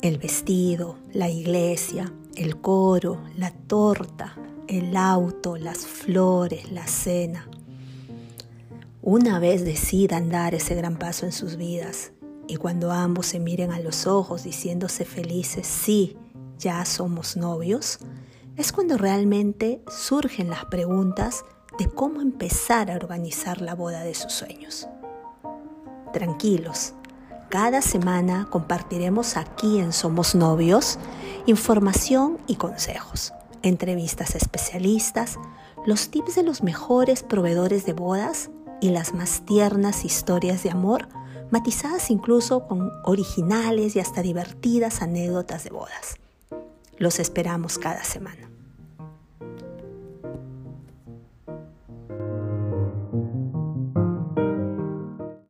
El vestido, la iglesia, el coro, la torta, el auto, las flores, la cena. Una vez decidan dar ese gran paso en sus vidas y cuando ambos se miren a los ojos diciéndose felices, sí, ya somos novios, es cuando realmente surgen las preguntas de cómo empezar a organizar la boda de sus sueños. Tranquilos, cada semana compartiremos aquí en Somos Novios información y consejos, entrevistas especialistas, los tips de los mejores proveedores de bodas y las más tiernas historias de amor, matizadas incluso con originales y hasta divertidas anécdotas de bodas. Los esperamos cada semana.